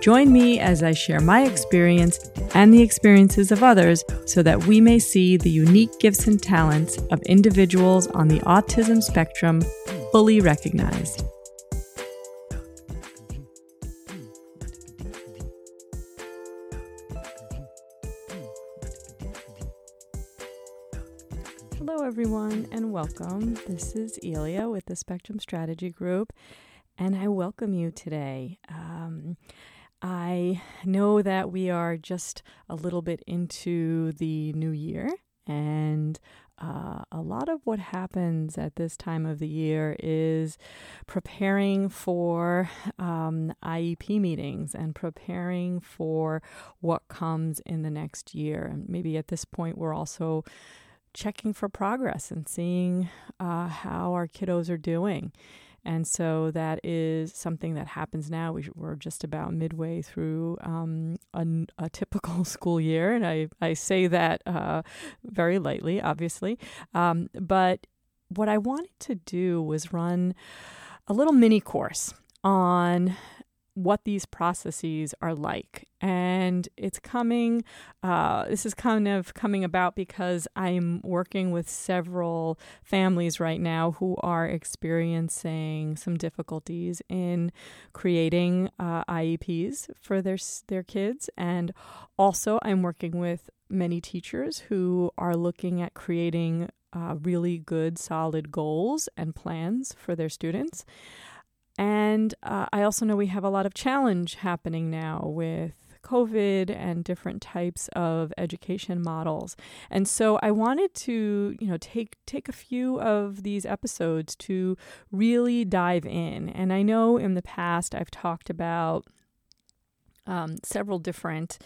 Join me as I share my experience and the experiences of others so that we may see the unique gifts and talents of individuals on the autism spectrum fully recognized. Hello, everyone, and welcome. This is Elia with the Spectrum Strategy Group, and I welcome you today. Um, I know that we are just a little bit into the new year, and uh, a lot of what happens at this time of the year is preparing for um, IEP meetings and preparing for what comes in the next year. And maybe at this point, we're also checking for progress and seeing uh, how our kiddos are doing. And so that is something that happens now. We, are just about midway through um, a, a, typical school year. And I, I say that uh, very lightly, obviously. Um, but what I wanted to do was run a little mini course on what these processes are like. And it's coming, uh, this is kind of coming about because I'm working with several families right now who are experiencing some difficulties in creating uh, IEPs for their, their kids. And also, I'm working with many teachers who are looking at creating uh, really good, solid goals and plans for their students. And uh, I also know we have a lot of challenge happening now with COVID and different types of education models. And so I wanted to, you know, take take a few of these episodes to really dive in. And I know in the past I've talked about um, several different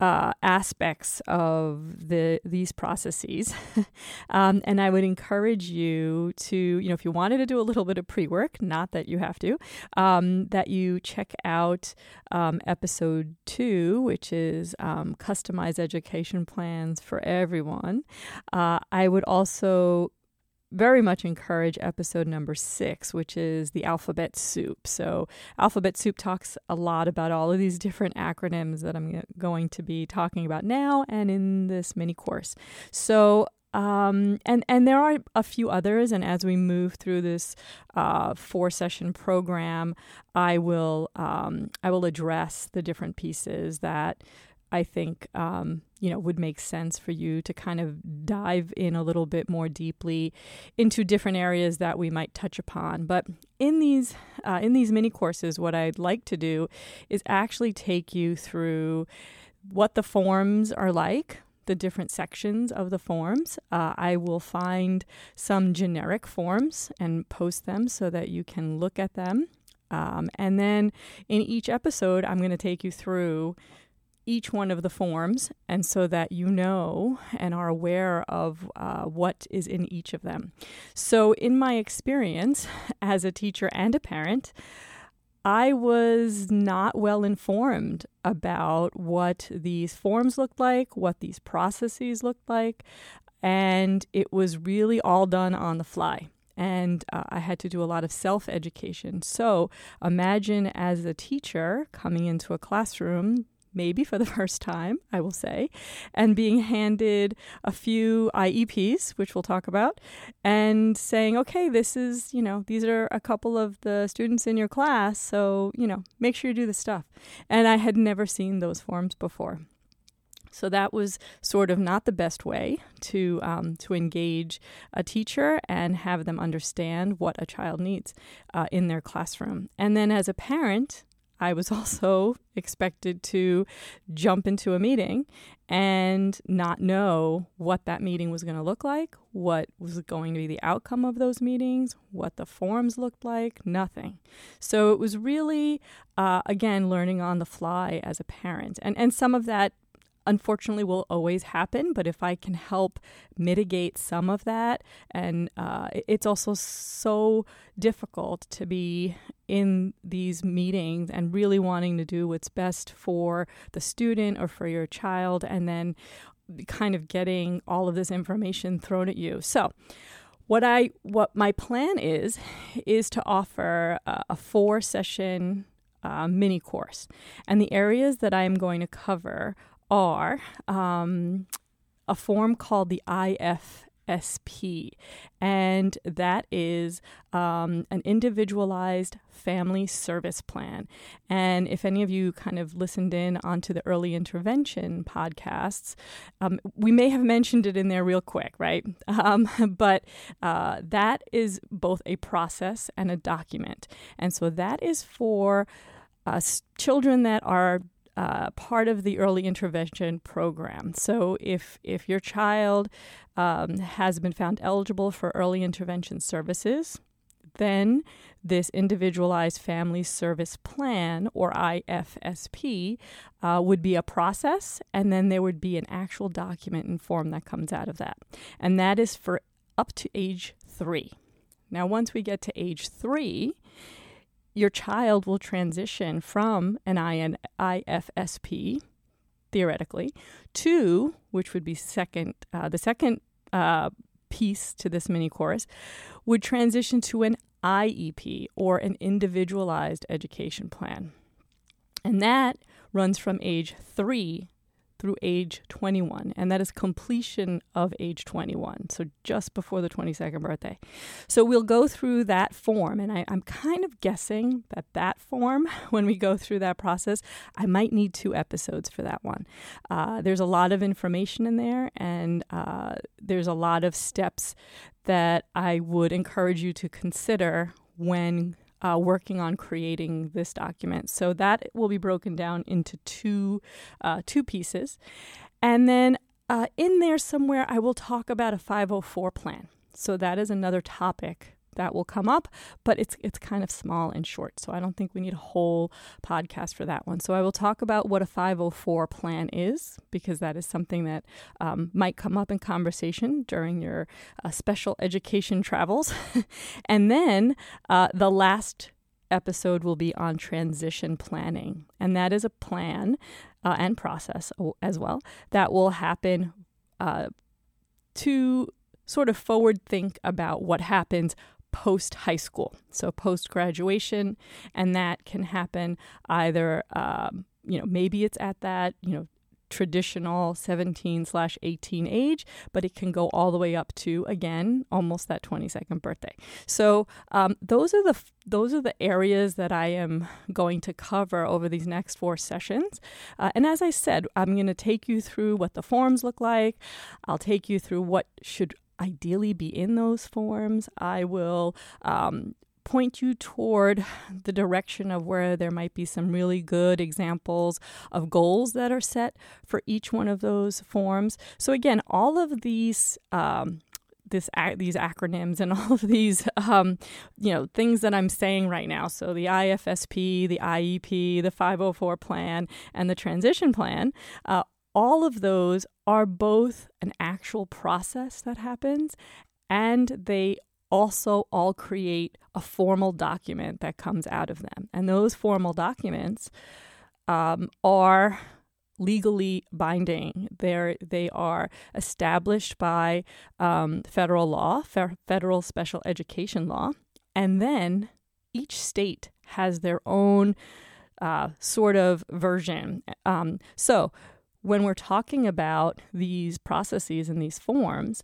uh, aspects of the these processes, um, and I would encourage you to, you know, if you wanted to do a little bit of pre work, not that you have to, um, that you check out um, episode two, which is um, customized education plans for everyone. Uh, I would also very much encourage episode number six, which is the alphabet soup. So, alphabet soup talks a lot about all of these different acronyms that I'm going to be talking about now and in this mini course. So, um, and and there are a few others. And as we move through this uh, four session program, I will um, I will address the different pieces that I think um, you know would make sense for you to kind of dive in a little bit more deeply into different areas that we might touch upon. But in these uh, in these mini courses, what I'd like to do is actually take you through what the forms are like. The different sections of the forms. Uh, I will find some generic forms and post them so that you can look at them. Um, and then in each episode, I'm going to take you through each one of the forms, and so that you know and are aware of uh, what is in each of them. So, in my experience as a teacher and a parent, I was not well informed about what these forms looked like, what these processes looked like, and it was really all done on the fly and uh, I had to do a lot of self education. So imagine as a teacher coming into a classroom maybe for the first time, I will say, and being handed a few IEPs, which we'll talk about, and saying, okay, this is, you know, these are a couple of the students in your class, so, you know, make sure you do the stuff. And I had never seen those forms before. So that was sort of not the best way to um, to engage a teacher and have them understand what a child needs uh, in their classroom. And then as a parent, I was also expected to jump into a meeting and not know what that meeting was going to look like, what was going to be the outcome of those meetings, what the forms looked like, nothing. So it was really, uh, again, learning on the fly as a parent. And, and some of that unfortunately will always happen, but if I can help mitigate some of that, and uh, it's also so difficult to be in these meetings and really wanting to do what's best for the student or for your child, and then kind of getting all of this information thrown at you. So, what I what my plan is is to offer a, a four session uh, mini course, and the areas that I am going to cover are um, a form called the IF SP, and that is um, an individualized family service plan. And if any of you kind of listened in onto the early intervention podcasts, um, we may have mentioned it in there real quick, right? Um, but uh, that is both a process and a document. And so that is for uh, children that are uh, part of the early intervention program. So if if your child um, has been found eligible for early intervention services, then this individualized family service plan or IFSP uh, would be a process, and then there would be an actual document and form that comes out of that, and that is for up to age three. Now, once we get to age three, your child will transition from an IFSP, theoretically, to, which would be second, uh, the second uh, piece to this mini course, would transition to an IEP or an individualized education plan. And that runs from age three through age 21, and that is completion of age 21, so just before the 22nd birthday. So we'll go through that form, and I, am kind of guessing that that form, when we go through that process, I might need two episodes for that one. Uh, there's a lot of information in there, and uh, there's a lot of steps that I would encourage you to consider when uh, working on creating this document. So that will be broken down into two uh, two pieces, and then uh, in there somewhere I will talk about a 504 plan. So that is another topic that will come up, but it's it's kind of small and short, so I don't think we need a whole podcast for that one. So I will talk about what a 504 plan is because that is something that um, might come up in conversation during your uh, special education travels, and then uh, the last episode will be on transition planning, and that is a plan uh, and process as well that will happen uh, to sort of forward think about what happens post high school, so post graduation, and that can happen either, um, you know, maybe it's at that, you know, traditional 17 slash 18 age, but it can go all the way up to again almost that 22nd birthday. So um, those are the those are the areas that I am going to cover over these next four sessions. Uh, and as I said, I'm going to take you through what the forms look like. I'll take you through what should ideally be in those forms. I will um, point you toward the direction of where there might be some really good examples of goals that are set for each one of those forms. So again, all of these um, this these acronyms and all of these um, you know things that I'm saying right now. So the IFSP, the IEP, the 504 plan, and the transition plan. Uh, all of those are both an actual process that happens and they also all create a formal document that comes out of them. And those formal documents um, are legally binding. They're, they are established by um, federal law, fe- federal special education law, and then each state has their own uh, sort of version. Um, so, when we're talking about these processes and these forms,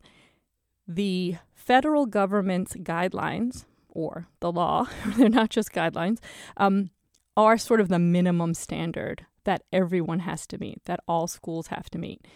the federal government's guidelines, or the law, they're not just guidelines, um, are sort of the minimum standard that everyone has to meet, that all schools have to meet.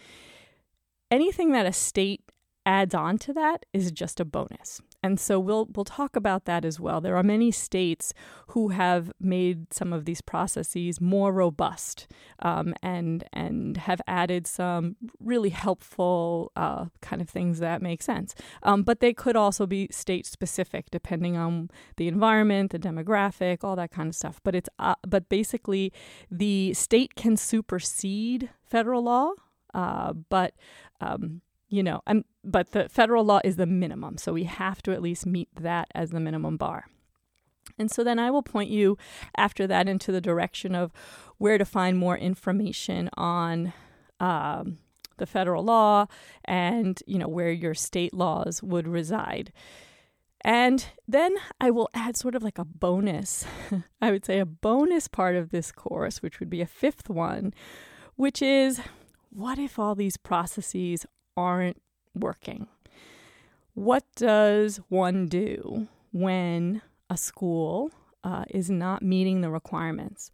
Anything that a state adds on to that is just a bonus. And so we'll we'll talk about that as well. There are many states who have made some of these processes more robust um, and and have added some really helpful uh, kind of things that make sense. Um, but they could also be state specific depending on the environment, the demographic, all that kind of stuff. But it's uh, but basically the state can supersede federal law uh, but um, you know, and but the federal law is the minimum, so we have to at least meet that as the minimum bar. And so then I will point you after that into the direction of where to find more information on um, the federal law and you know where your state laws would reside. And then I will add sort of like a bonus, I would say a bonus part of this course, which would be a fifth one, which is what if all these processes aren't working? What does one do when a school uh, is not meeting the requirements?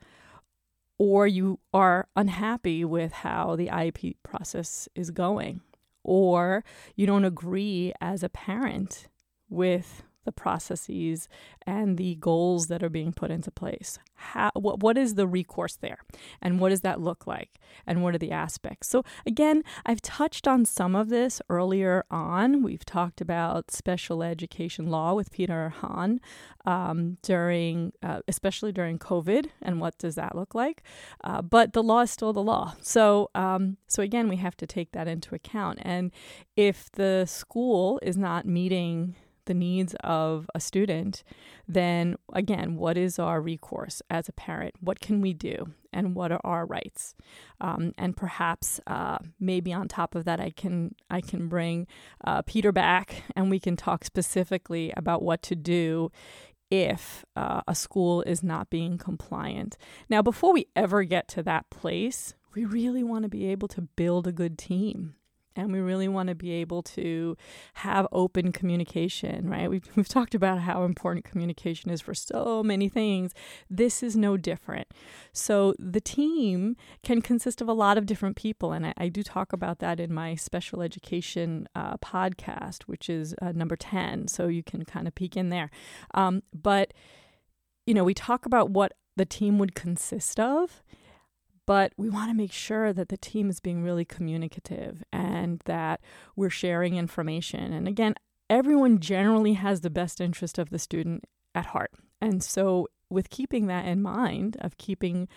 Or you are unhappy with how the IEP process is going, or you don't agree as a parent with the processes and the goals that are being put into place. How, what, what is the recourse there? And what does that look like? And what are the aspects? So, again, I've touched on some of this earlier on. We've talked about special education law with Peter Hahn um, during, uh, especially during COVID, and what does that look like? Uh, but the law is still the law. So, um, so again, we have to take that into account. And if the school is not meeting the needs of a student, then again, what is our recourse as a parent? What can we do? And what are our rights? Um, and perhaps uh, maybe on top of that, I can I can bring uh, Peter back, and we can talk specifically about what to do if uh, a school is not being compliant. Now, before we ever get to that place, we really want to be able to build a good team and we really want to be able to have open communication right? We've, we've talked about how important communication is for so many things. This is no different. So the team can consist of a lot of different people and i, I do talk about that in my special education uh, podcast which is uh, number 10 so you can kind of peek in there. Um, but you know we talk about what the team would consist of but we want to make sure that the team is being really communicative and that we're sharing information. And again, everyone generally has the best interest of the student at heart. And so, with keeping that in mind, of keeping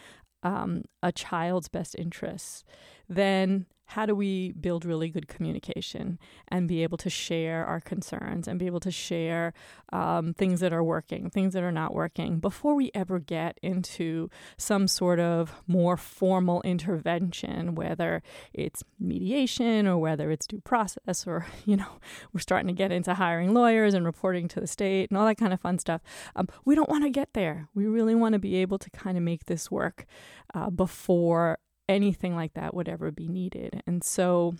um, a child's best interests, then how do we build really good communication and be able to share our concerns and be able to share um, things that are working, things that are not working before we ever get into some sort of more formal intervention, whether it's mediation or whether it's due process or, you know, we're starting to get into hiring lawyers and reporting to the state and all that kind of fun stuff. Um, we don't want to get there. We really want to be able to kind of make this work uh, before anything like that would ever be needed. And so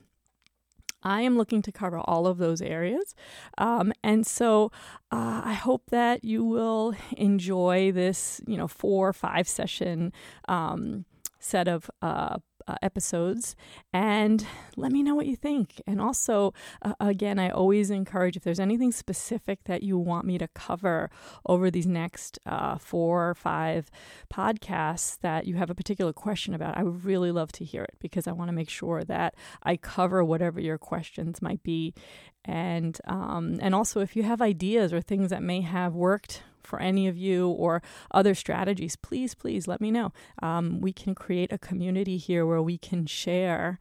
I am looking to cover all of those areas. Um, and so uh, I hope that you will enjoy this, you know, four or five session um, set of uh, uh, episodes and let me know what you think. And also, uh, again, I always encourage if there's anything specific that you want me to cover over these next uh, four or five podcasts that you have a particular question about, I would really love to hear it because I want to make sure that I cover whatever your questions might be. And um, and also, if you have ideas or things that may have worked for any of you or other strategies, please, please let me know. Um, we can create a community here where we can share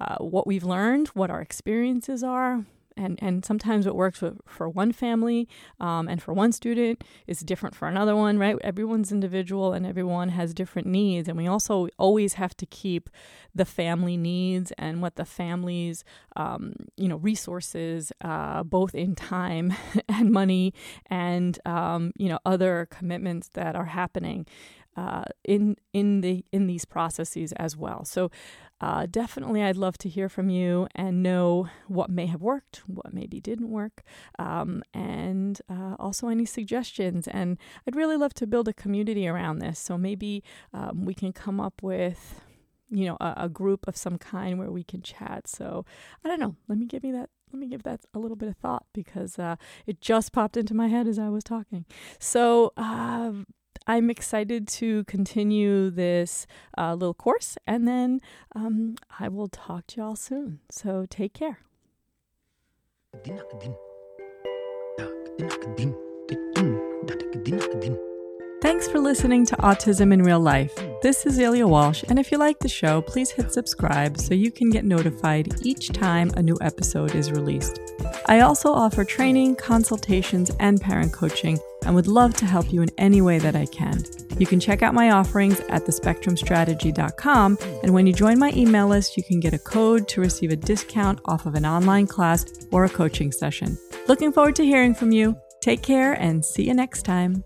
uh, what we've learned, what our experiences are, and and sometimes what works for, for one family um, and for one student is different for another one right everyone's individual and everyone has different needs and we also always have to keep the family needs and what the family's um, you know resources uh, both in time and money and um, you know other commitments that are happening uh, in in the in these processes as well. So uh, definitely, I'd love to hear from you and know what may have worked, what maybe didn't work, um, and uh, also any suggestions. And I'd really love to build a community around this. So maybe um, we can come up with you know a, a, group of some kind where we can chat so i don't know let me give me that let me give that a little bit of thought because uh, it just popped into my head as i was talking so uh, I'm excited to continue this uh, little course, and then um, I will talk to y'all soon. So take care. Thanks for listening to Autism in Real Life. This is Ilya Walsh, and if you like the show, please hit subscribe so you can get notified each time a new episode is released. I also offer training, consultations, and parent coaching and would love to help you in any way that I can. You can check out my offerings at thespectrumstrategy.com, and when you join my email list, you can get a code to receive a discount off of an online class or a coaching session. Looking forward to hearing from you. Take care and see you next time.